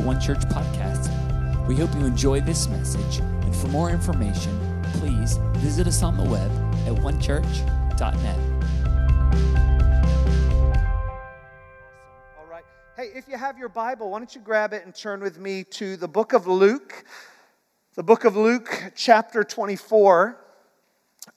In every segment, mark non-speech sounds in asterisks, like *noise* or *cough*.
One Church Podcast. We hope you enjoy this message, and for more information, please visit us on the web at onechurch.net. All right. Hey, if you have your Bible, why don't you grab it and turn with me to the book of Luke, the book of Luke, chapter 24.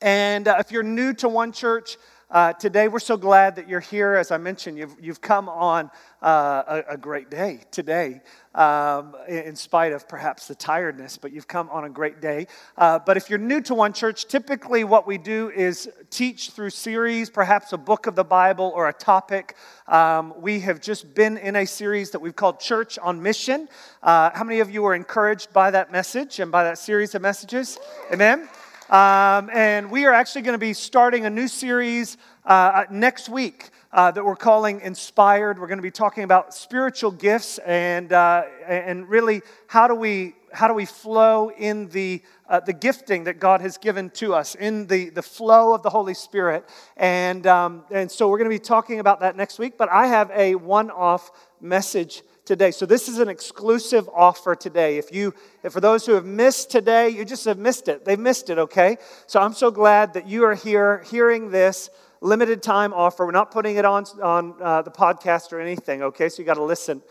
And uh, if you're new to One Church, uh, today, we're so glad that you're here. As I mentioned, you've, you've come on uh, a, a, great day today, um, in spite of perhaps the tiredness, but you've come on a great day. Uh, but if you're new to one church, typically what we do is teach through series, perhaps a book of the Bible or a topic. Um, we have just been in a series that we've called Church on Mission. Uh, how many of you were encouraged by that message and by that series of messages? Amen. Um, and we are actually going to be starting a new series uh, next week uh, that we're calling Inspired. We're going to be talking about spiritual gifts and, uh, and really how do we, how do we flow in the, uh, the gifting that God has given to us, in the, the flow of the Holy Spirit. And, um, and so we're going to be talking about that next week. But I have a one off message today. So this is an exclusive offer today. If you, if for those who have missed today, you just have missed it. They've missed it, okay? So I'm so glad that you are here hearing this limited time offer. We're not putting it on, on uh, the podcast or anything, okay? So you got to listen.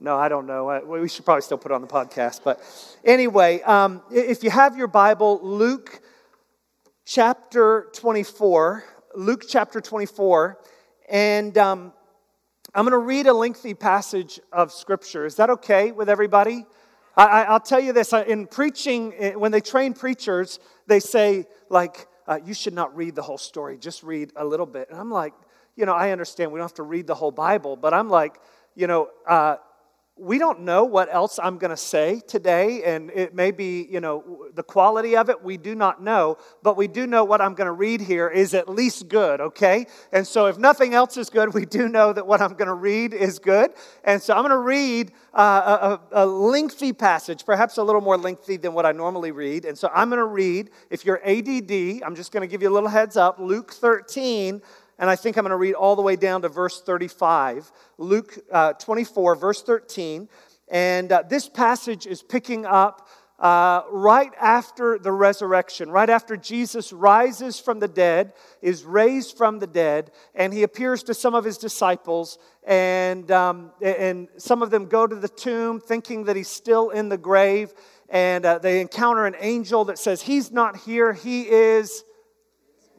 No, I don't know. We should probably still put it on the podcast. But anyway, um, if you have your Bible, Luke chapter 24, Luke chapter 24, and um, I'm going to read a lengthy passage of Scripture. Is that okay with everybody? I, will tell you this in preaching, eh, when they train preachers, they say, like, uh, you should not read the whole story, just read a little bit. And I'm like, you know, I understand we don't have to read the whole Bible, but I'm like, you know, uh, we don't know what else I'm going to say today, and it may be, you know, the quality of it, we do not know, but we do know what I'm going to read here is at least good, okay? And so if nothing else is good, we do know that what I'm going to read is good. And so I'm going to read uh, a, a, lengthy passage, perhaps a little more lengthy than what I normally read. And so I'm going to read, if you're ADD, I'm just going to give you a little heads up, Luke 13 and I think I'm going to read all the way down to verse 35. Luke uh, 24, verse 13. And uh, this passage is picking up uh, right after the resurrection, right after Jesus rises from the dead, is raised from the dead, and he appears to some of his disciples, and, um, and some of them go to the tomb thinking that he's still in the grave, and uh, they encounter an angel that says, He's not here, he is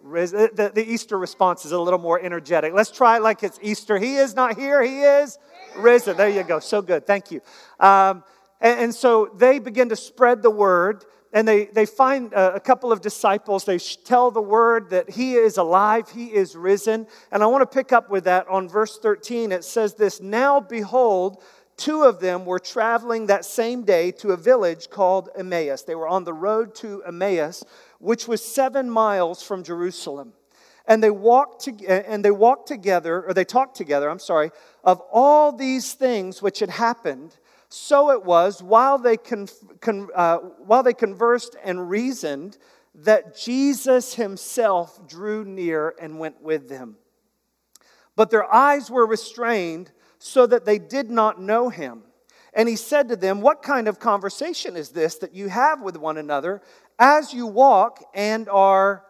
the, the Easter response is a little more energetic. Let's try it like it's Easter. He is not here, He is risen. There you go. So good. Thank you. Um, and, and, so they begin to spread the word, and they, they find a, a couple of disciples. They tell the word that He is alive, He is risen. And I want to pick up with that on verse 13. It says this Now behold, two of them were traveling that same day to a village called Emmaus. They were on the road to Emmaus which was seven miles from Jerusalem. And they walked to, and they walked together, or they talked together, I'm sorry, of all these things which had happened. So it was while they, con, con, uh, while they conversed and reasoned that Jesus himself drew near and went with them. But their eyes were restrained so that they did not know him. And he said to them, What kind of conversation is this that you have with one another as you walk and are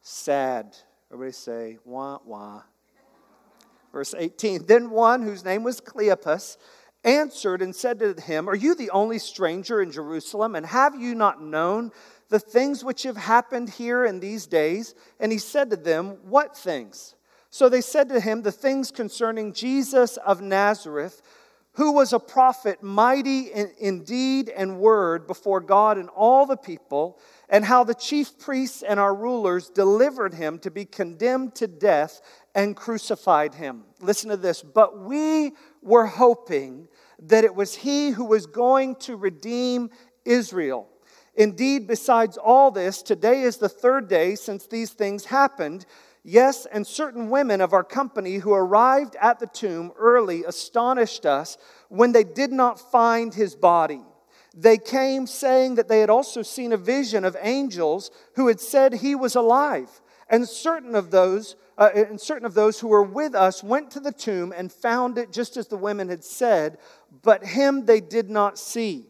sad. Everybody say, wah, wah. Verse 18 Then one whose name was Cleopas answered and said to him, Are you the only stranger in Jerusalem? And have you not known the things which have happened here in these days? And he said to them, What things? So they said to him, The things concerning Jesus of Nazareth who was a prophet, mighty in, in, deed and word before God and all the people, and how the chief priests and our rulers delivered him to be condemned to death and crucified him. Listen to this. But we were hoping that it was he who was going to redeem Israel. Indeed, besides all this, today is the third day since these things happened. Yes, and certain women of our company who arrived at the tomb early astonished us when they did not find his body. They came saying that they had also seen a vision of angels who had said he was alive. And certain of those uh, and certain of those who were with us went to the tomb and found it just as the women had said, but him they did not see.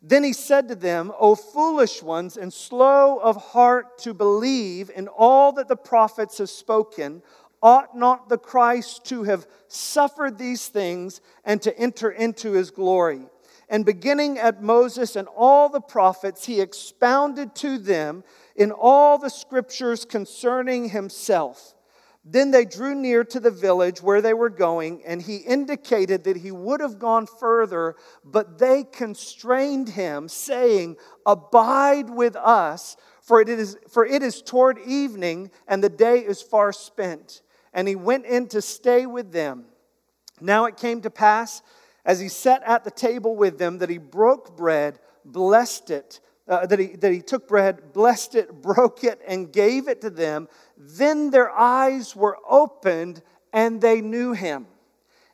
Then he said to them, O foolish ones, and slow of heart to believe in all that the prophets have spoken, ought not the Christ to have suffered these things and to enter into his glory? And beginning at Moses and all the prophets, he expounded to them in all the scriptures concerning himself. Then they drew near to the village where they were going, and he indicated that he would have gone further, but they constrained him, saying, Abide with us, for it is, for it is toward evening, and the day is far spent. And he went in to stay with them. Now it came to pass, as he sat at the table with them, that he broke bread, blessed it, uh, that, he, that he took bread, blessed it, *laughs* broke it, and gave it to them. Then their eyes were opened and they knew him.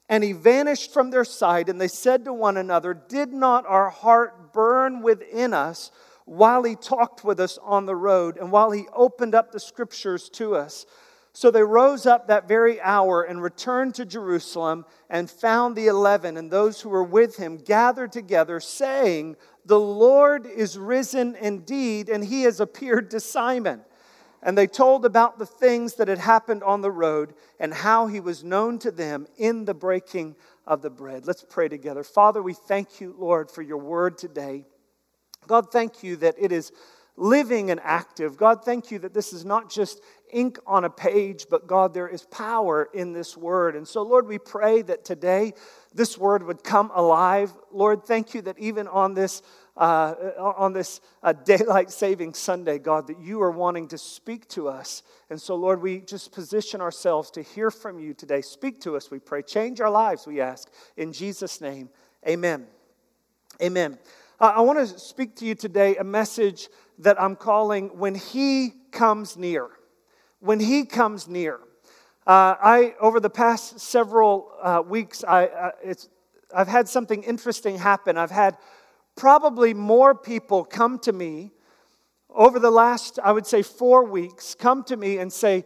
And he vanished from their sight, and they said to one another, Did not our heart burn within us while he talked with us on the road and while he opened up the scriptures to us? So they rose up that very hour and returned to Jerusalem and found the eleven and those who were with him gathered together, saying, the Lord is risen indeed, and he has appeared to Simon. And they told about the things that had happened on the road and how he was known to them in the breaking of the bread. Let's pray together. Father, we thank you, Lord, for your word today. God, thank you that it is living and active. God, thank you that this is not just ink on a page, but God, there is power in this word. And so, Lord, we pray that today this word would come alive. Lord, thank you that even on this uh, on this uh, daylight saving Sunday, God, that you are wanting to speak to us. And so, Lord, we just position ourselves to hear from you today. Speak to us, we pray. Change our lives, we ask. In Jesus' name, amen. Amen. Uh, I want to speak to you today a message that I'm calling When He Comes Near. When He Comes Near. Uh, I, over the past several uh, weeks, I, uh, it's, I've had something interesting happen. I've had probably more people come to me over the last, I would say, four weeks, come to me and say,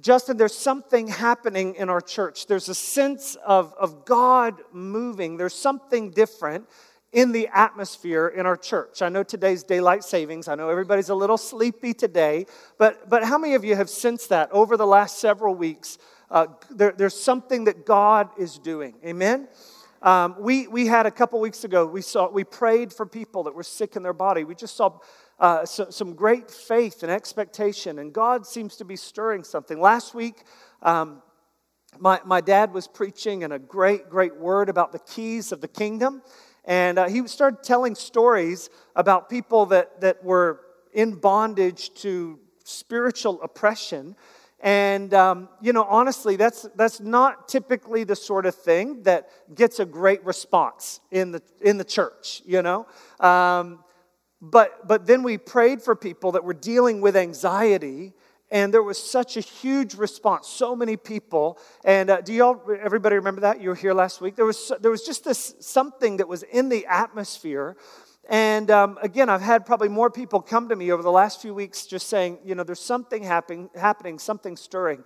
Justin, there's something happening in our church. There's a sense of, of God moving. There's something different in the atmosphere in our church. I know today's daylight savings. I know everybody's a little sleepy today, but, but how many of you have sensed that over the last several weeks? Uh, there, there's something that God is doing. Amen? Um, we, we had a couple weeks ago, we, saw, we prayed for people that were sick in their body. We just saw uh, so, some great faith and expectation, and God seems to be stirring something. Last week, um, my, my dad was preaching and a great, great word about the keys of the kingdom. And uh, he started telling stories about people that, that were in bondage to spiritual oppression. And, um, you know, honestly, that's, that's not typically the sort of thing that gets a great response in the, in the church, you know? Um, but, but then we prayed for people that were dealing with anxiety and there was such a huge response so many people. And uh, do y'all everybody remember that? You were here last week. There was there was just this something that was in the atmosphere. And um, again i've had probably more people come to me over the last few weeks just saying you know there's something happening happening something stirring.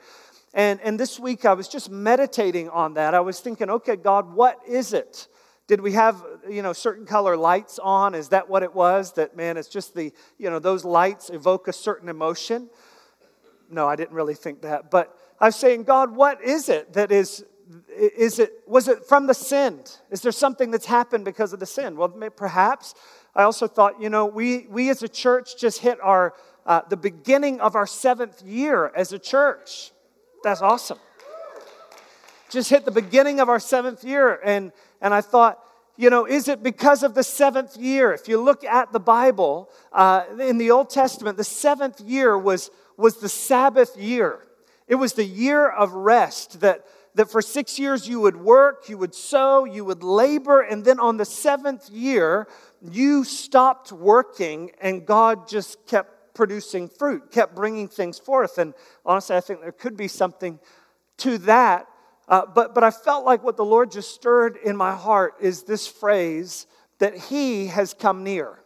And and this week i was just meditating on that. I was thinking okay god what is it? Did we have you know certain color lights on? Is that what it was that man it's just the you know those lights evoke a certain emotion no, I didn't really think that. But I was saying, God, what is it that is, is it, was it from the sin? Is there something that's happened because of the sin? Well, perhaps. I also thought, you know, we, we as a church just hit our, uh, the beginning of our seventh year as a church. That's awesome. Just hit the beginning of our seventh year. And, and I thought, you know, is it because of the seventh year? If you look at the Bible, uh, in the Old Testament, the seventh year was was the Sabbath year. It was the year of rest that, that for six years you would work, you would sow, you would labor, and then on the seventh year, you stopped working and God just kept producing fruit, kept bringing things forth. And honestly, I think there could be something to that. Uh, but, but I felt like what the Lord just stirred in my heart is this phrase that He has come near.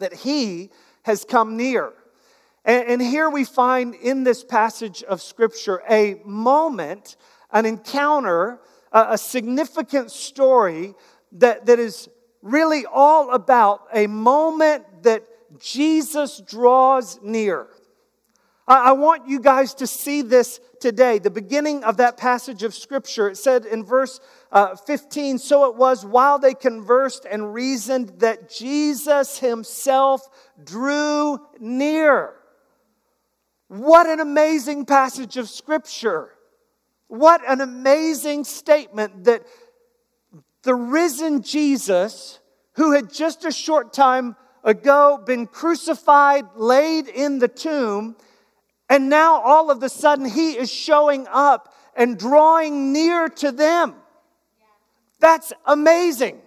That He has come near. And, and here we find in this passage of Scripture a moment, an encounter, a, a significant story that, that is really all about a moment that Jesus draws near. I, want you guys to see this today. The beginning of that passage of Scripture, it said in verse uh, 15 So it was while they conversed and reasoned that Jesus himself drew near. What an amazing passage of Scripture. What an amazing statement that the risen Jesus, who had just a short time ago been crucified, laid in the tomb, and now all of a sudden he is showing up and drawing near to them. That's amazing.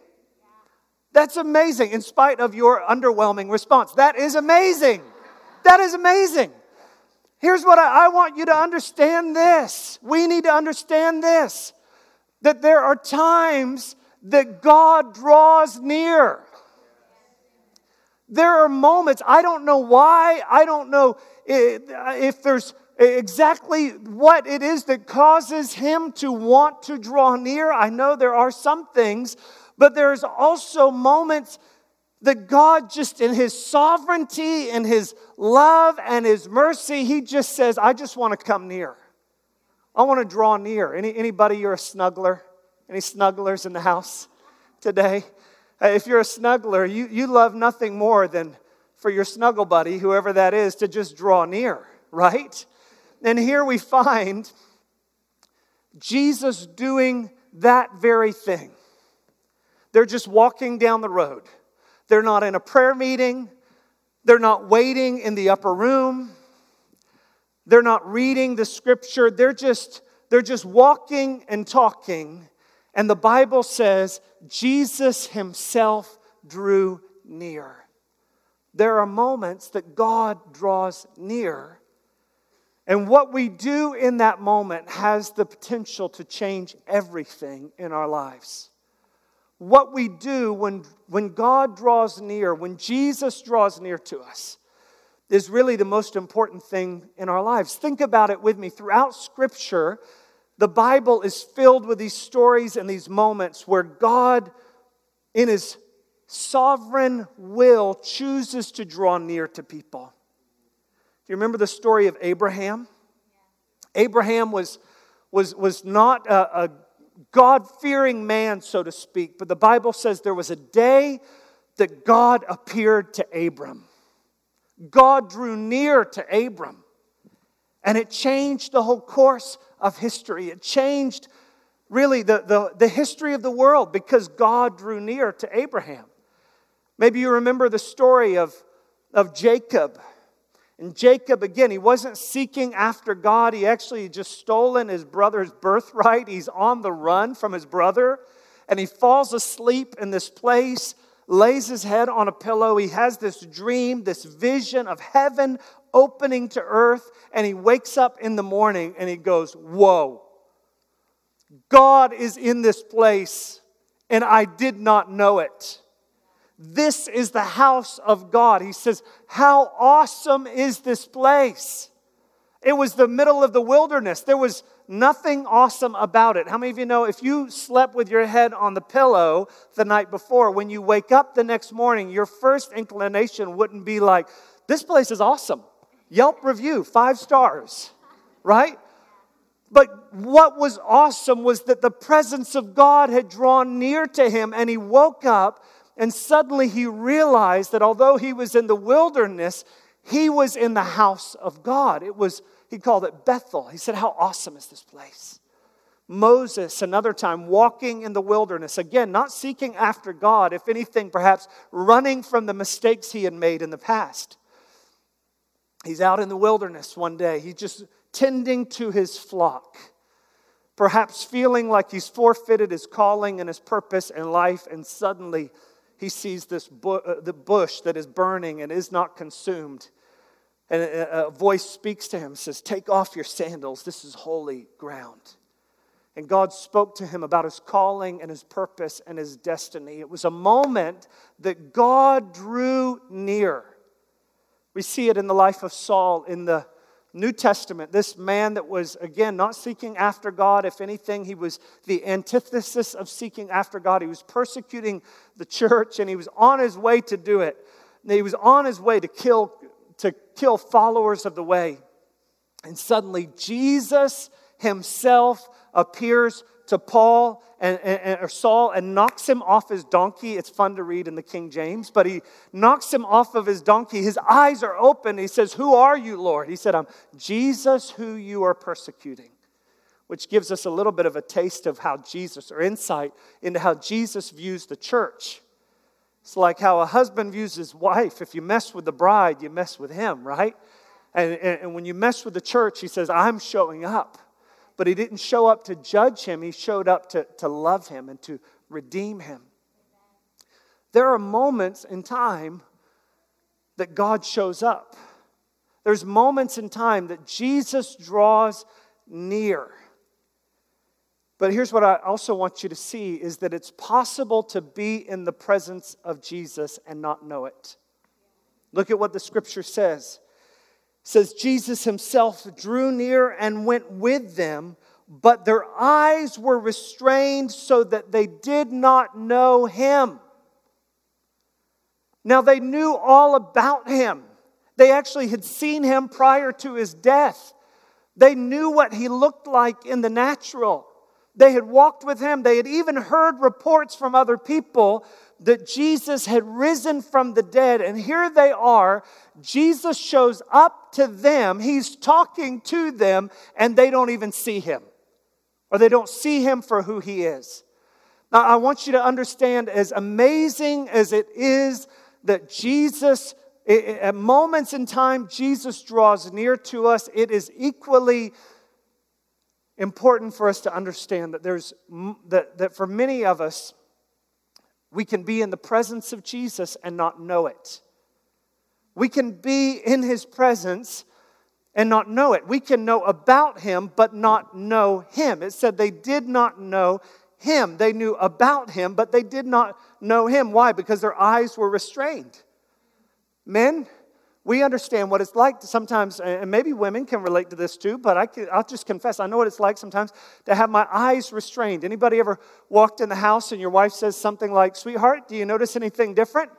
That's amazing, in spite of your underwhelming response. That is amazing. That is amazing. Here's what I, I, want you to understand this. We need to understand this that there are times that God draws near. There are moments, I don't know why, I don't know if there's exactly what it is that causes him to want to draw near. I know there are some things, but there's also moments that God, just in his sovereignty and his love and his mercy, he just says, I just want to come near. I want to draw near. Any, anybody, you're a snuggler? Any snugglers in the house today? If you're a snuggler, you, you love nothing more than for your snuggle buddy, whoever that is, to just draw near, right? And here we find Jesus doing that very thing. They're just walking down the road. They're not in a prayer meeting. They're not waiting in the upper room. They're not reading the scripture. They're just, they're just walking and talking. And the Bible says Jesus himself drew near. There are moments that God draws near. And what we do in that moment has the potential to change everything in our lives. What we do when, when God draws near, when Jesus draws near to us, is really the most important thing in our lives. Think about it with me. Throughout Scripture, the Bible is filled with these stories and these moments where God, in His sovereign will, chooses to draw near to people. Do you remember the story of Abraham? Abraham was, was, was not a, a God fearing man, so to speak, but the Bible says there was a day that God appeared to Abram. God drew near to Abram, and it changed the whole course of history. It changed really the, the, the history of the world because God drew near to Abraham. Maybe you remember the story of, of Jacob. And Jacob, again, he wasn't seeking after God. He actually just stolen his brother's birthright. He's on the run from his brother. And he falls asleep in this place, lays his head on a pillow. He has this dream, this vision of heaven opening to earth, and he wakes up in the morning and he goes, Whoa, God is in this place, and I did not know it. This is the house of God. He says, How awesome is this place? It was the middle of the wilderness. There was nothing awesome about it. How many of you know if you slept with your head on the pillow the night before, when you wake up the next morning, your first inclination wouldn't be like, This place is awesome. Yelp review, five stars, right? But what was awesome was that the presence of God had drawn near to him and he woke up and suddenly he realized that although he was in the wilderness, he was in the house of God. It was, he called it Bethel. He said, How awesome is this place? Moses, another time, walking in the wilderness, again, not seeking after God, if anything, perhaps running from the mistakes he had made in the past. He's out in the wilderness one day. He's just tending to his flock, perhaps feeling like he's forfeited his calling and his purpose in life, and suddenly he sees this bu- uh, the bush that is burning and is not consumed. And a, a voice speaks to him, says, Take off your sandals. This is holy ground. And God spoke to him about his calling and his purpose and his destiny. It was a moment that God drew near We see it in the life of Saul in the New Testament. This man that was, again, not seeking after God. If anything, he was the antithesis of seeking after God. He was persecuting the church and he was on his way to do it. He was on his way to kill, to kill followers of the way. And suddenly, Jesus himself appears to Paul and, and, or Saul and knocks him off his donkey. It's fun to read in the King James, but he knocks him off of his donkey. His eyes are open. He says, Who are you, Lord? He said, I'm Jesus who you are persecuting, which gives us a little bit of a taste of how Jesus, or insight into how Jesus views the church. It's like how a husband views his wife. If you mess with the bride, you mess with him, right? And, and, and when you mess with the church, he says, I'm showing up. But he didn't show up to judge him, he showed up to, to love him and to redeem him. There are moments in time that God shows up. There's moments in time that Jesus draws near. But here's what I also want you to see is that it's possible to be in the presence of Jesus and not know it. Look at what the scripture says says Jesus himself drew near and went with them, but their eyes were restrained so that they did not know him. Now they knew all about him. They actually had seen him prior to his death. They knew what he looked like in the natural. They had walked with him. They had even heard reports from other people that Jesus had risen from the dead. And here they are. Jesus shows up to them. He's talking to them, and they don't even see him, or they don't see him for who he is. Now, I want you to understand as amazing as it is that Jesus, at moments in time, Jesus draws near to us, it is equally important for us to understand that there's that, that for many of us we can be in the presence of Jesus and not know it. We can be in his presence and not know it. We can know about him but not know him. It said they did not know him. They knew about him, but they did not know him. Why? Because their eyes were restrained. Men, we understand what it's like sometimes, and maybe women can relate to this too, but I will just confess, I know what it's like sometimes to have my eyes restrained. Anybody ever walked in the house and your wife says something like, Sweetheart, do you notice anything different?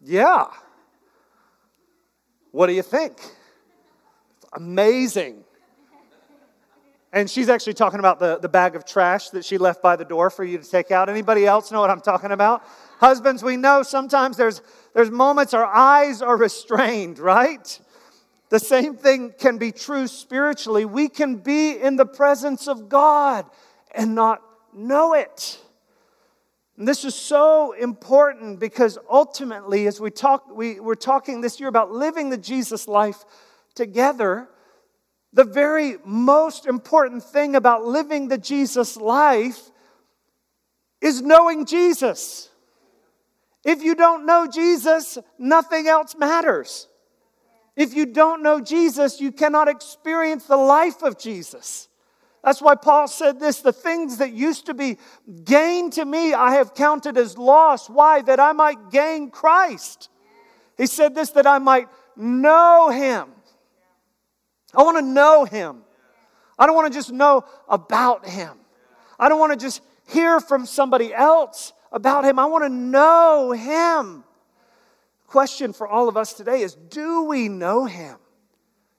Yeah. What do you think? Amazing. And she's actually talking about the, the bag of trash that she left by the door for you to take out. Anybody else know what I'm talking about? Husbands, we know sometimes there's, there's moments our eyes are restrained, right? The same thing can be true spiritually. We can be in the presence of God and not know it. And this is so important because ultimately, as we talk, we, we're talking this year about living the Jesus life together. The very most important thing about living the Jesus life is knowing Jesus. If you don't know Jesus, nothing else matters. If you don't know Jesus, you cannot experience the life of Jesus. That's why Paul said this the things that used to be gain to me, I have counted as loss. Why? That I might gain Christ. He said this that I might know him I want to know him. I don't want to just know about him. I don't want to just hear from somebody else about him. I want to know him. Question for all of us today is do we know him?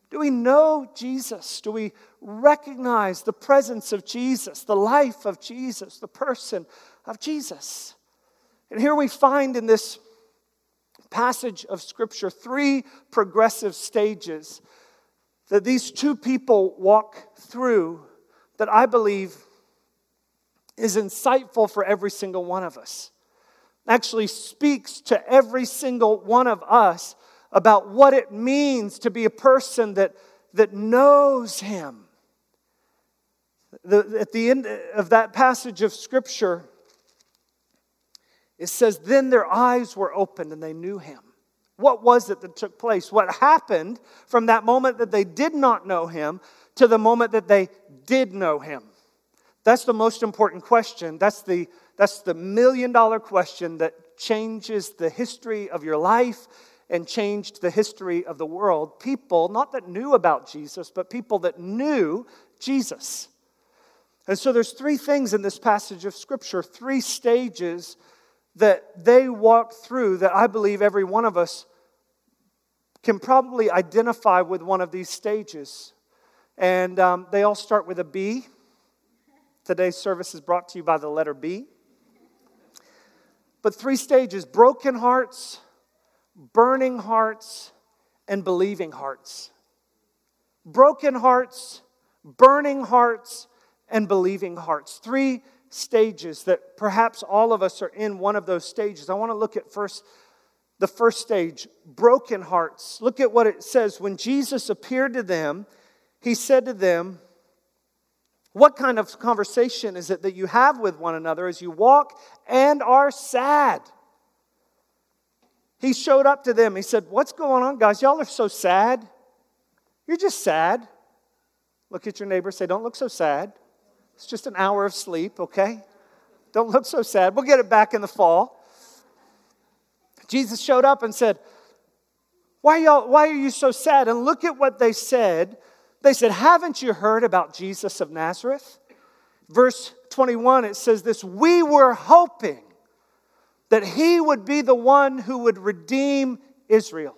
Do we know Jesus? Do we recognize the presence of Jesus, the life of Jesus, the person of Jesus? And here we find in this passage of Scripture three progressive stages that these two people walk through that I believe is insightful for every single one of us. Actually, speaks to every single one of us about what it means to be a person that, that knows Him. The, at the end of that passage of Scripture, it says, Then their eyes were opened and they knew Him. What was it that took place? What happened from that moment that they did not know him to the moment that they did know him? That's the most important question. That's the, that's the million dollar question that changes the history of your life and changed the history of the world. People, not that knew about Jesus, but people that knew Jesus. And so there's three things in this passage of Scripture, three stages that they walked through that I believe every one of us can probably identify with one of these stages. And um, they all start with a B. Today's service is brought to you by the letter B. But three stages broken hearts, burning hearts, and believing hearts. Broken hearts, burning hearts, and believing hearts. Three stages that perhaps all of us are in one of those stages. I want to look at first the first stage, broken hearts. Look at what it says. When Jesus appeared to them, he said to them, What kind of conversation is it that you have with one another as you walk and are sad? He showed up to them. He said, What's going on, guys? Y'all are so sad. You're just sad. Look at your neighbor, say, Don't look so sad. It's just an hour of sleep, okay? Don't look so sad. We'll get it back in the fall. Jesus showed up and said, why, y'all, why are you so sad? And look at what they said. They said, Haven't you heard about Jesus of Nazareth? Verse 21, it says this We were hoping that he would be the one who would redeem Israel.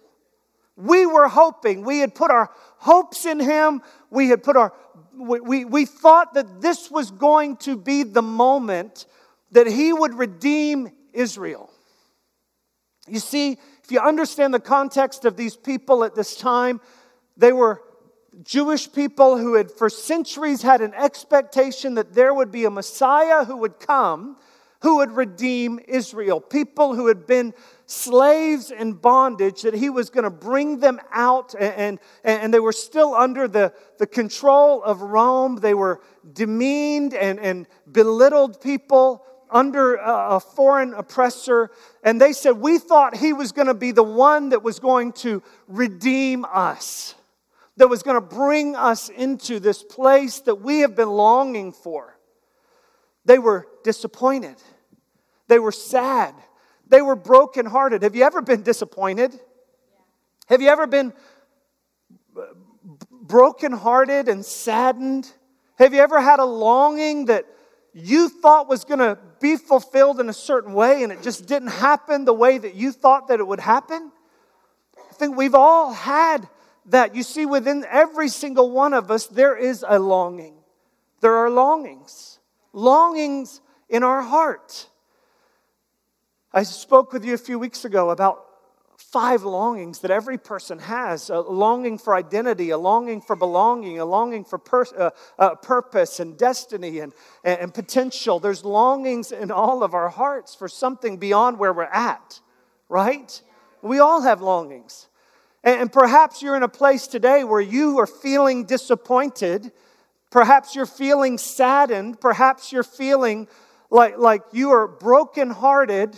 We were hoping, we had put our hopes in him, we had put our we, we, we thought that this was going to be the moment that he would redeem Israel. You see, if you understand the context of these people at this time, they were Jewish people who had for centuries had an expectation that there would be a Messiah who would come who would redeem Israel. People who had been slaves in bondage, that he was going to bring them out, and, and, and, they were still under the, the control of Rome. They were demeaned and, and belittled people under a, a foreign oppressor. And they said, We thought he was going to be the one that was going to redeem us, that was going to bring us into this place that we have been longing for. They were disappointed. They were sad. They were brokenhearted. Have you ever been disappointed? Have you ever been uh, brokenhearted and saddened? Have you ever had a longing that you thought was going to be fulfilled in a certain way and it just didn't happen the way that you thought that it would happen? I think we've all had that. You see, within every single one of us, there is a longing. There are longings, longings in our heart. I spoke with you a few weeks ago about five longings that every person has a longing for identity, a longing for belonging, a longing for uh, uh, purpose and destiny and, and, and potential. There's longings in all of our hearts for something beyond where we're at, right? We all have longings. And, and perhaps you're in a place today where you are feeling disappointed. Perhaps you're feeling saddened. Perhaps you're feeling like, like you are brokenhearted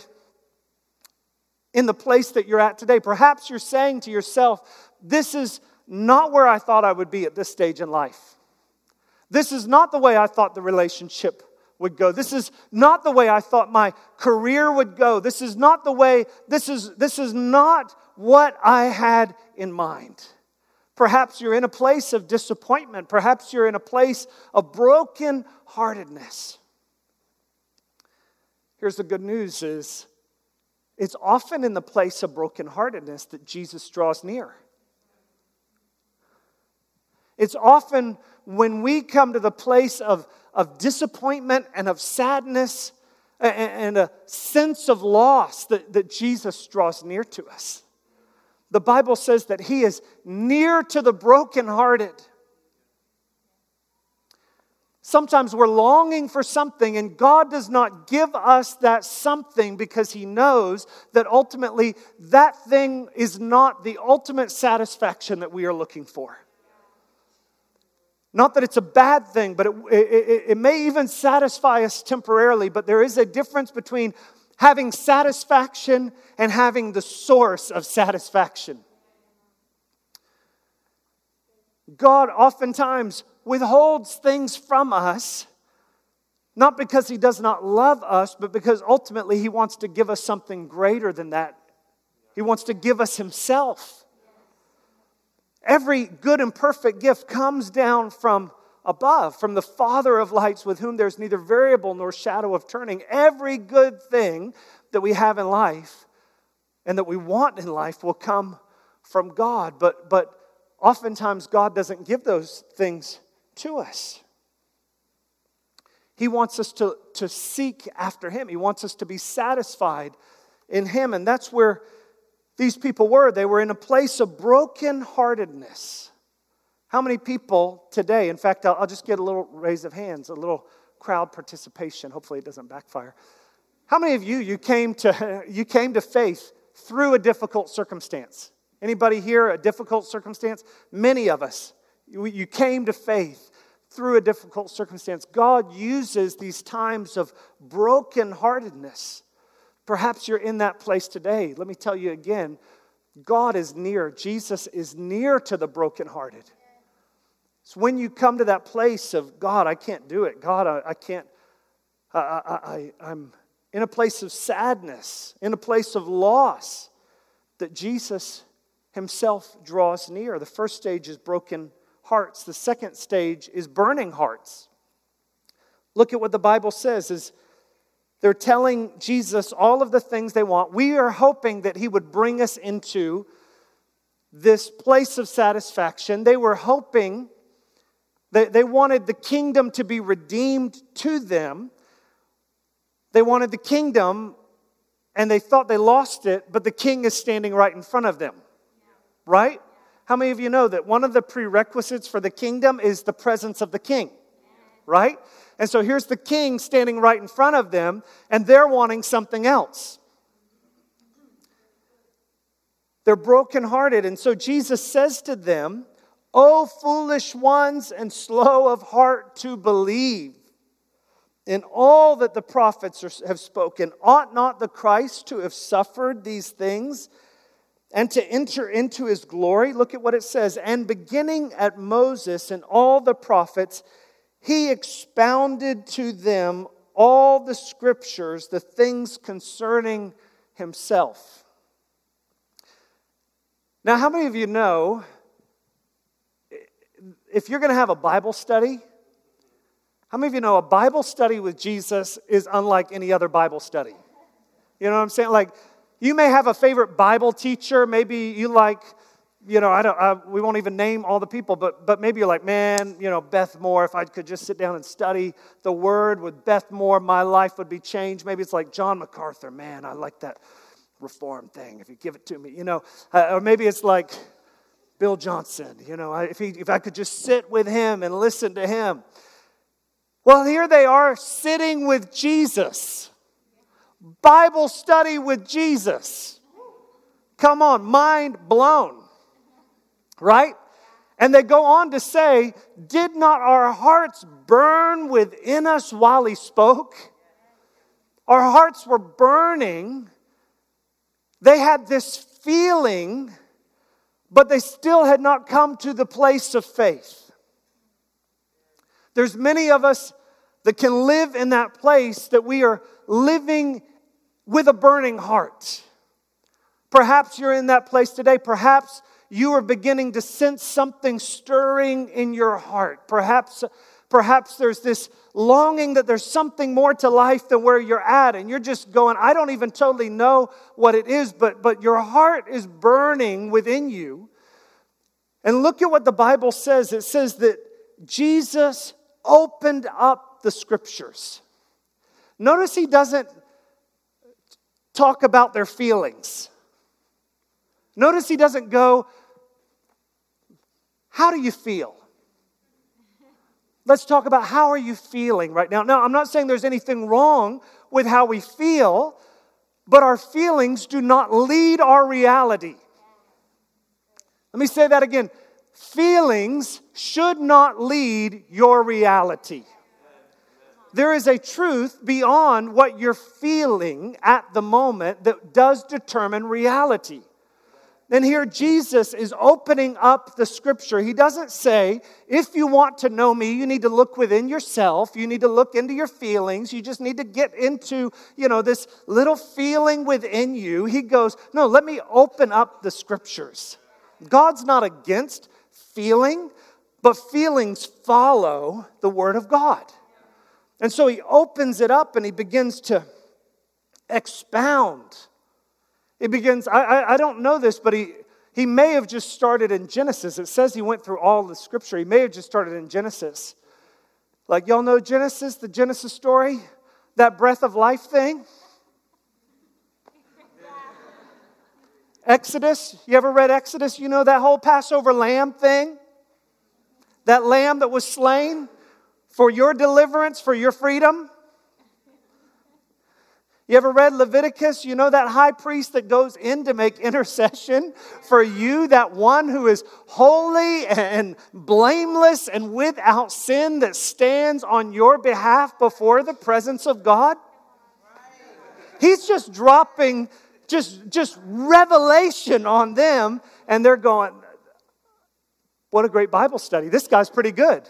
in the place that you're at today. Perhaps you're saying to yourself, This is not where I thought I would be at this stage in life. This is not the way I thought the relationship would go. This is not the way I thought my career would go. This is not the way, this is, this is not what I had in mind. Perhaps you're in a place of disappointment. Perhaps you're in a place of broken heartedness. Here's the good news is it's often in the place of brokenheartedness that Jesus draws near. It's often when we come to the place of, of disappointment and of sadness and, and a sense of loss that, that Jesus draws near to us. The Bible says that He is near to the brokenhearted Sometimes we're longing for something, and God does not give us that something because He knows that ultimately that thing is not the ultimate satisfaction that we are looking for. Not that it's a bad thing, but it, it, it, may even satisfy us temporarily, but there is a difference between having satisfaction and having the source of satisfaction. God oftentimes withholds things from us, Not because he does not love us, but because ultimately he wants to give us something greater than that. He wants to give us himself. Every good and perfect gift comes down from above, from the Father of lights, with whom there's neither variable nor shadow of turning. Every good thing that we have in life and that we want in life will come from God. But, but oftentimes, God doesn't give those things to us. He wants us to, to seek after Him, He wants us to be satisfied in Him. And that's where these people were. They were in a place of brokenheartedness. How many people today, in fact, I'll, I'll just get a little raise of hands, a little crowd participation. Hopefully, it doesn't backfire. How many of you you came to *laughs* you came to faith through a difficult circumstance? Anybody here a difficult circumstance? Many of us. You, you came to faith through a difficult circumstance. God uses these times of brokenheartedness. Perhaps you're in that place today. Let me tell you again God is near. Jesus is near to the brokenhearted. It's when you come to that place of God, I can't do it. God, I, I can't. I, I, I, I'm in a place of sadness, in a place of loss, that Jesus himself draws near. The first stage is broken hearts. The second stage is burning hearts. Look at what the Bible says is they're telling Jesus all of the things they want. We are hoping that he would bring us into this place of satisfaction. They were hoping they, they wanted the kingdom to be redeemed to them. They wanted the kingdom and they thought they lost it, but the king is standing right in front of them. Right? How many of you know that one of the prerequisites for the kingdom is the presence of the king? Right? And so here's the king standing right in front of them, and they're wanting something else. They're brokenhearted. And so Jesus says to them, O foolish ones and slow of heart to believe in all that the prophets have spoken, ought not the Christ to have suffered these things? And to enter into his glory. Look at what it says. And beginning at Moses and all the prophets, he expounded to them all the scriptures, the things concerning himself. Now, how many of you know if you're going to have a Bible study? How many of you know a Bible study with Jesus is unlike any other Bible study? You know what I'm saying? Like, you may have a favorite Bible teacher. Maybe you like, you know, I don't, I, we won't even name all the people, but, but maybe you're like, man, you know, Beth Moore, if I could just sit down and study the word with Beth Moore, my life would be changed. Maybe it's like John MacArthur, man, I like that reform thing. If you give it to me, you know, uh, or maybe it's like Bill Johnson, you know, if, he, if I could just sit with him and listen to him. Well, here they are sitting with Jesus. Bible study with Jesus. Come on, mind blown. Right? And they go on to say, Did not our hearts burn within us while he spoke? Our hearts were burning. They had this feeling, but they still had not come to the place of faith. There's many of us that can live in that place that we are living with a burning heart. Perhaps you're in that place today. Perhaps you are beginning to sense something stirring in your heart. Perhaps, perhaps there's this longing that there's something more to life than where you're at, and you're just going, I don't even totally know what it is, but, but your heart is burning within you. And look at what the Bible says it says that Jesus opened up the scriptures. Notice he doesn't talk about their feelings. Notice he doesn't go, How do you feel? Let's talk about how are you feeling right now. Now, I'm not saying there's anything wrong with how we feel, but our feelings do not lead our reality. Let me say that again. Feelings should not lead your reality there is a truth beyond what you're feeling at the moment that does determine reality. And here Jesus is opening up the scripture. He doesn't say, if you want to know me, you need to look within yourself. You need to look into your feelings. You just need to get into, you know, this little feeling within you. He goes, no, let me open up the scriptures. God's not against feeling, but feelings follow the word of God. And so he opens it up and he begins to expound he begins, I, I, I, don't know this, but he, he may have just started in Genesis. It says he went through all the scripture. He may have just started in Genesis. Like, y'all know Genesis, the Genesis story? That breath of life thing? Exodus, you ever read Exodus? You know that whole Passover lamb thing? That lamb that was slain for your deliverance, for your freedom? You ever read Leviticus? You know that high priest that goes in to make intercession for you, that one who is holy and blameless and without sin that stands on your behalf before the presence of God? He's just dropping just, just revelation on them, and they're going, What a great Bible study. This guy's pretty good.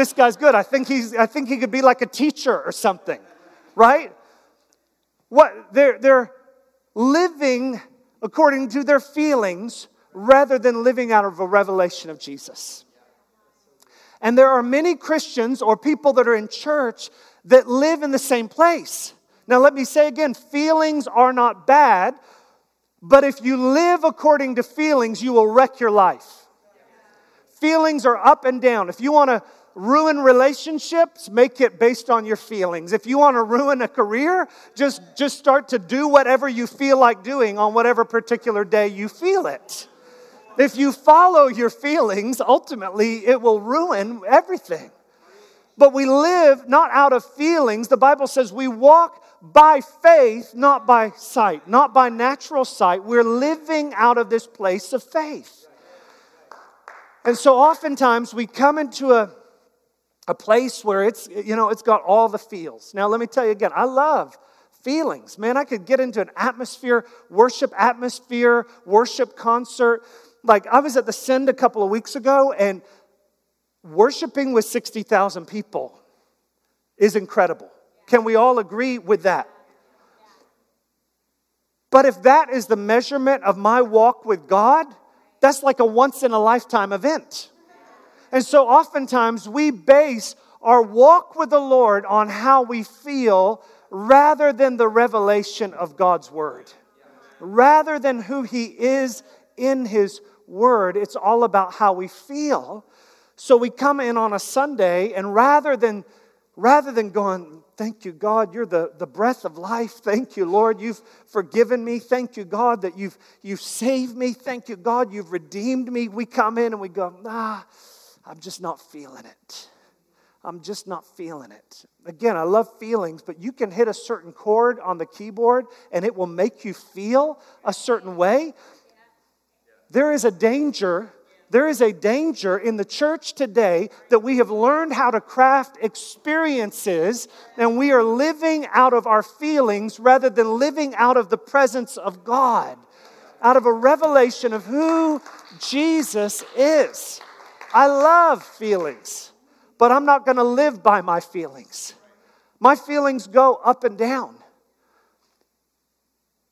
This guy's good. I think, he's, I think he could be like a teacher or something, right? What they're, they're living according to their feelings rather than living out of a revelation of Jesus. And there are many Christians or people that are in church that live in the same place. Now, let me say again feelings are not bad, but if you live according to feelings, you will wreck your life. Feelings are up and down. If you want to ruin relationships, make it based on your feelings. If you want to ruin a career, just, just start to do whatever you feel like doing on whatever particular day you feel it. If you follow your feelings, ultimately it will ruin everything. But we live not out of feelings. The Bible says we walk by faith, not by sight, not by natural sight. We're living out of this place of faith. And so oftentimes we come into a a place where it's, you know, it's got all the feels. Now, let me tell you again, I love feelings. Man, I could get into an atmosphere, worship atmosphere, worship concert. Like, I was at the Send a couple of weeks ago, and worshiping with 60,000 people is incredible. Can we all agree with that? But if that is the measurement of my walk with God, that's like a once in a lifetime event. And so oftentimes we base our walk with the Lord on how we feel rather than the revelation of God's word. Rather than who He is in His word, it's all about how we feel. So we come in on a Sunday, and rather than rather than going, Thank you, God, you're the, the breath of life. Thank you, Lord, you've forgiven me. Thank you, God, that you've, you've saved me. Thank you, God, you've redeemed me. We come in and we go, Ah, I'm just not feeling it. I'm just not feeling it. Again, I love feelings, but you can hit a certain chord on the keyboard and it will make you feel a certain way. There is a danger. There is a danger in the church today that we have learned how to craft experiences and we are living out of our feelings rather than living out of the presence of God, out of a revelation of who Jesus is. I love feelings, but I'm not going to live by my feelings. My feelings go up and down.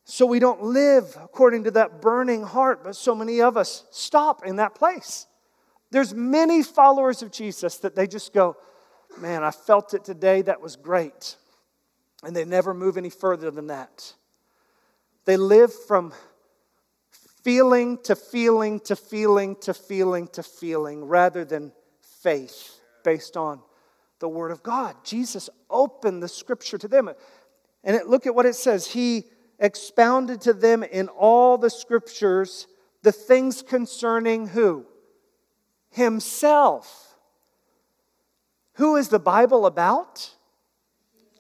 So we don't live according to that burning heart, but so many of us stop in that place. There's many followers of Jesus that they just go, Man, I felt it today, that was great. And they never move any further than that. They live from feeling to feeling to feeling to feeling to feeling rather than faith based on the Word of God. Jesus opened the scripture to them. And it, look at what it says. He expounded to them in all the scriptures the things concerning who? Himself. Who is the Bible about?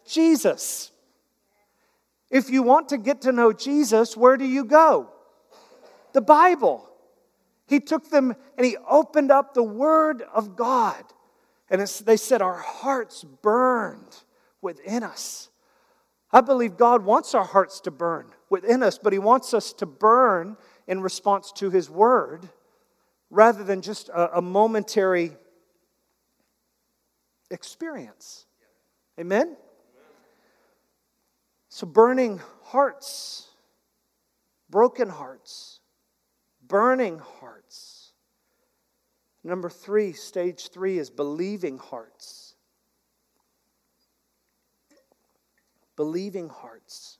Jesus. If you want to get to know Jesus, where do you go? The Bible. He took them and he opened up the Word of God. And they said, Our hearts burned within us. I believe God wants our hearts to burn within us, but He wants us to burn in response to his word rather than just a, a momentary experience. Amen? So, burning hearts, broken hearts, burning hearts. Number three, stage three, is believing hearts. Believing hearts.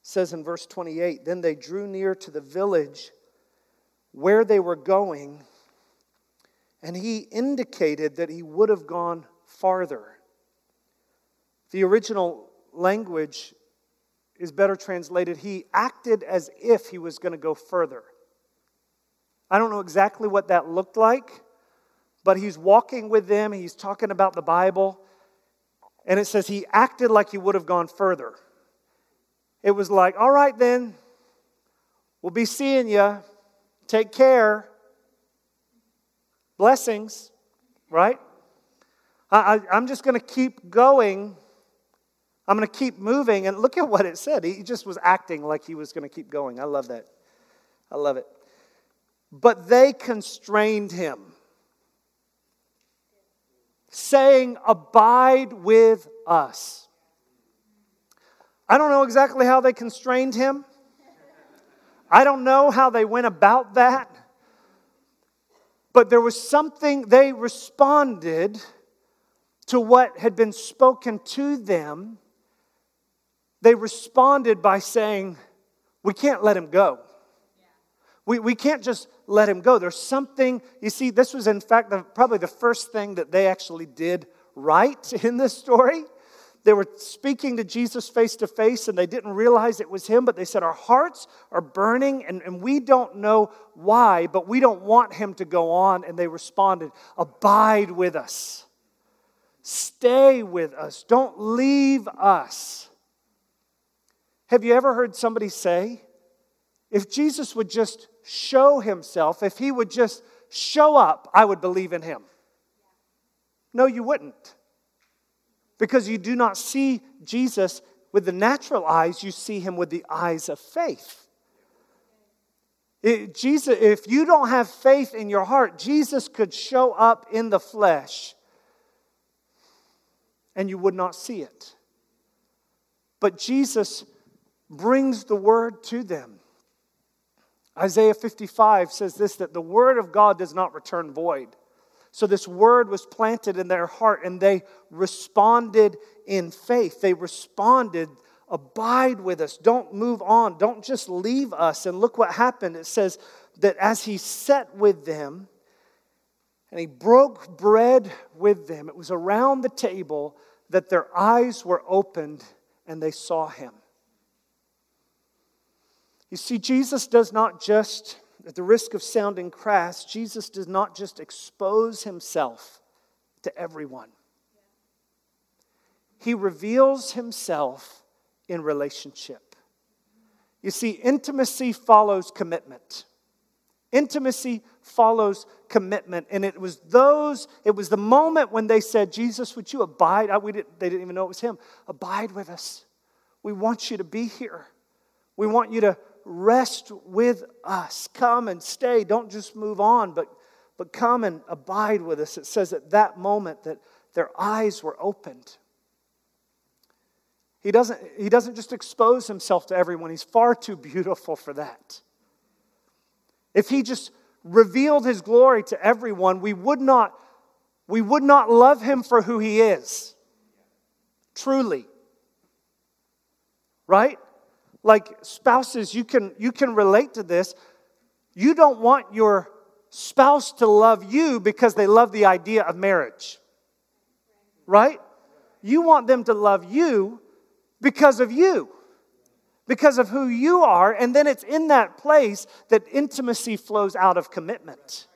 It says in verse 28 Then they drew near to the village where they were going, and he indicated that he would have gone farther. The original language is better translated, he acted as if he was going to go further. I don't know exactly what that looked like, but he's walking with them, he's talking about the Bible, and it says he acted like he would have gone further. It was like, all right then, we'll be seeing you. Take care. Blessings, right? I, am just going to keep going. I'm going to keep moving. And look at what it said. He just was acting like he was going to keep going. I love that. I love it. But they constrained him, saying, Abide with us. I don't know exactly how they constrained him. I don't know how they went about that. But there was something, they responded to what had been spoken to them. They responded by saying, We can't let him go. We, we can't just let him go. There's something, you see, this was in fact the, probably the first thing that they actually did right *laughs* in this story. They were speaking to Jesus face to face and they didn't realize it was him, but they said, Our hearts are burning and, and we don't know why, but we don't want him to go on. And they responded, Abide with us, stay with us, don't leave us. Have you ever heard somebody say, If Jesus would just show himself, if he would just show up, I would believe in him? No, you wouldn't because you do not see Jesus with the natural eyes, you see him with the eyes of faith. It, Jesus, if you don't have faith in your heart, Jesus could show up in the flesh and you would not see it. But Jesus brings the word to them. Isaiah 55 says this that the word of God does not return void. So this word was planted in their heart and they responded in faith. They responded, Abide with us. Don't move on. Don't just leave us. And look what happened. It says that as he sat with them and he broke bread with them, it was around the table that their eyes were opened and they saw him. You see, Jesus does not just at the risk of sounding crass, Jesus does not just expose himself to everyone, he reveals himself in relationship. You see, intimacy follows commitment. Intimacy follows commitment. And it was those, it was the moment when they said, Jesus, would you abide? We didn't, they didn't even know it was him. Abide with us. We want you to be here. We want you to rest with us. Come and stay. Don't just move on, but, but come and abide with us. It says at that moment that their eyes were opened. He doesn't, he doesn't just expose himself to everyone, he's far too beautiful for that. If he just revealed his glory to everyone, we would not, we would not love him for who he is. Truly. Right? Like spouses, you can, you can relate to this. You don't want your spouse to love you because they love the idea of marriage, right? You want them to love you because of you, because of who you are, and then it's in that place that intimacy flows out of commitment.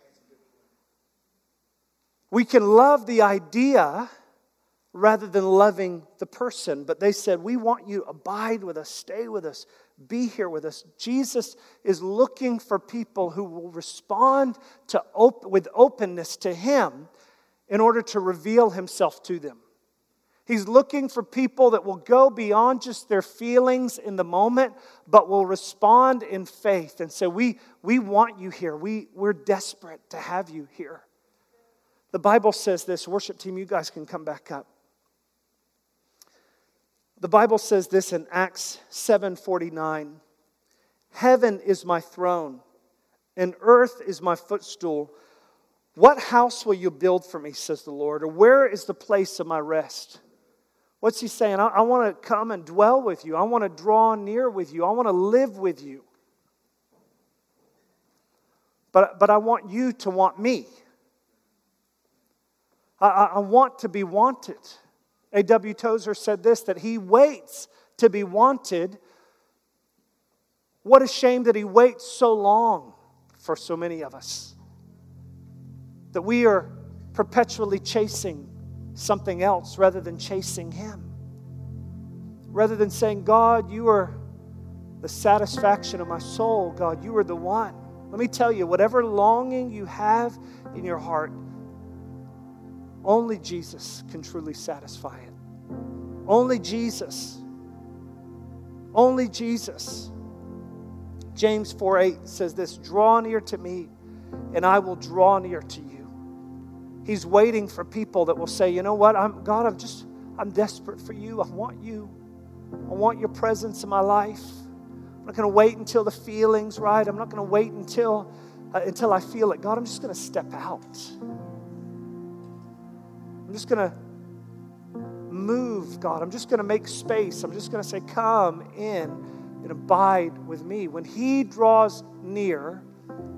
We can love the idea rather than loving the person. But they said, We want you to abide with us, stay with us, be here with us. Jesus is looking for people who will respond to op- with openness to Him in order to reveal Himself to them. He's looking for people that will go beyond just their feelings in the moment, but will respond in faith and say, We, we want you here. We, we're desperate to have you here. The Bible says this, worship team, you guys can come back up. The Bible says this in Acts 7:49. Heaven is my throne, and earth is my footstool. What house will you build for me, says the Lord, or where is the place of my rest? What's he saying? I, I want to come and dwell with you. I want to draw near with you. I want to live with you. But, but I want you to want me. I, I want to be wanted. A.W. Tozer said this that he waits to be wanted. What a shame that he waits so long for so many of us. That we are perpetually chasing something else rather than chasing Him. Rather than saying, God, you are the satisfaction of my soul. God, you are the one. Let me tell you, whatever longing you have in your heart, only Jesus can truly satisfy it. Only Jesus. Only Jesus. James 4 8 says this Draw near to me, and I will draw near to you. He's waiting for people that will say, you know what, I'm, God, I'm just, I'm desperate for you. I want you. I want your presence in my life. I'm not going to wait until the feeling's right. I'm not going to wait until, uh, until I feel it. God, I'm just going to step out. I'm just going to move, God. I'm just going to make space. I'm just going to say, come in and abide with me. When He draws near,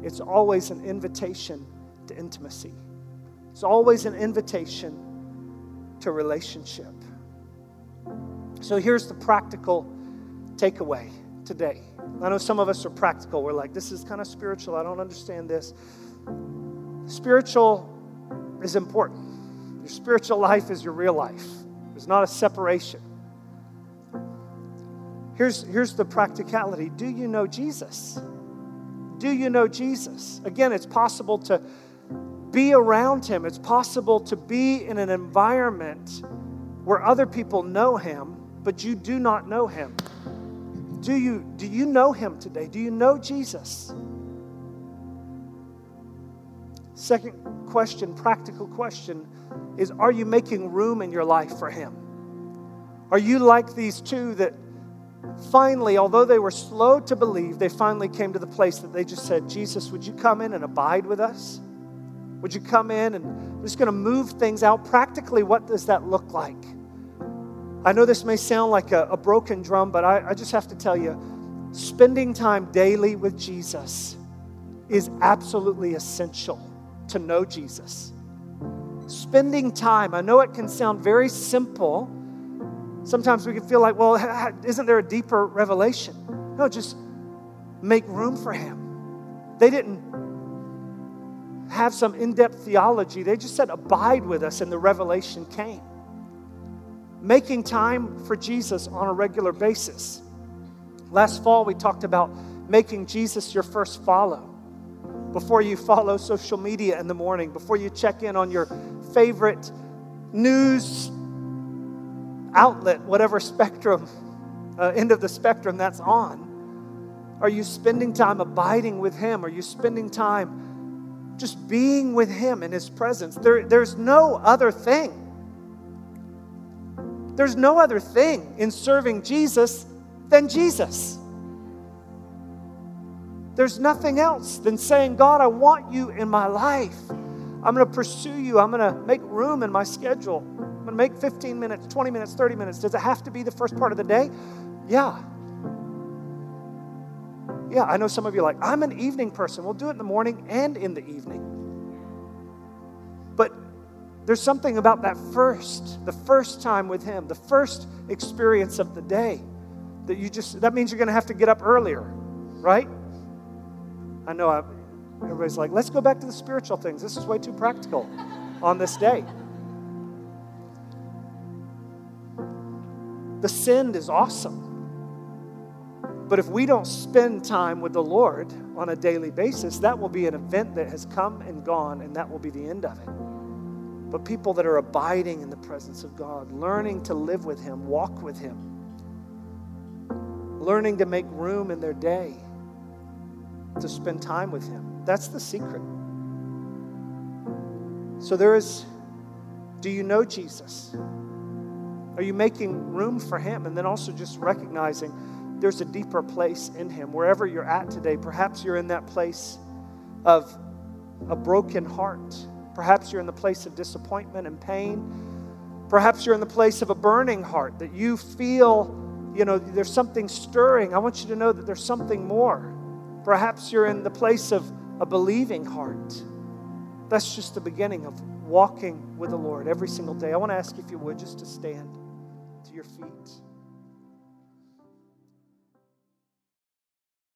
it's always an invitation to intimacy. It's always an invitation to relationship. So here's the practical takeaway today. I know some of us are practical. We're like, this is kind of spiritual. I don't understand this. Spiritual is important. Your spiritual life is your real life, there's not a separation. Here's, here's the practicality Do you know Jesus? Do you know Jesus? Again, it's possible to be around him. It's possible to be in an environment where other people know him, but you do not know him. Do you, do you know him today? Do you know Jesus? Second question, practical question, is Are you making room in your life for him? Are you like these two that finally, although they were slow to believe, they finally came to the place that they just said, Jesus, would you come in and abide with us? Would you come in and I'm just going to move things out? Practically, what does that look like? I know this may sound like a, a broken drum, but I, I just have to tell you spending time daily with Jesus is absolutely essential to know Jesus. Spending time, I know it can sound very simple. Sometimes we can feel like, well, isn't there a deeper revelation? No, just make room for Him. They didn't have some in depth theology. They just said, Abide with us, and the revelation came. Making time for Jesus on a regular basis. Last fall, we talked about making Jesus your first follow. Before you follow social media in the morning, before you check in on your favorite news outlet, whatever spectrum, uh, end of the spectrum that's on, are you spending time abiding with Him? Are you spending time just being with Him in His presence. There, there's no other thing. There's no other thing in serving Jesus than Jesus. There's nothing else than saying, God, I want you in my life. I'm going to pursue you. I'm going to make room in my schedule. I'm going to make 15 minutes, 20 minutes, 30 minutes. Does it have to be the first part of the day? Yeah. Yeah, I know some of you are like, I'm an evening person. We'll do it in the morning and in the evening. But there's something about that first, the first time with Him, the first experience of the day that you just, that means you're going to have to get up earlier, right? I know I, everybody's like, let's go back to the spiritual things. This is way too practical on this day. The send is awesome. But if we don't spend time with the Lord on a daily basis, that will be an event that has come and gone, and that will be the end of it. but people that are abiding in the presence of God, learning to live with Him, walk with Him, learning to make room in their day to spend time with Him. That's the secret. So there is, do you know Jesus? Are you making room for Him? And then also just recognizing there's a deeper place in Him. Wherever you're at today, perhaps you're in that place of a broken heart. Perhaps you're in the place of disappointment and pain. Perhaps you're in the place of a burning heart that you feel, you know, there's something stirring. I want you to know that there's something more. Perhaps you're in the place of a believing heart. That's just the beginning of walking with the Lord every single day. I want to ask if you would just to stand to your feet.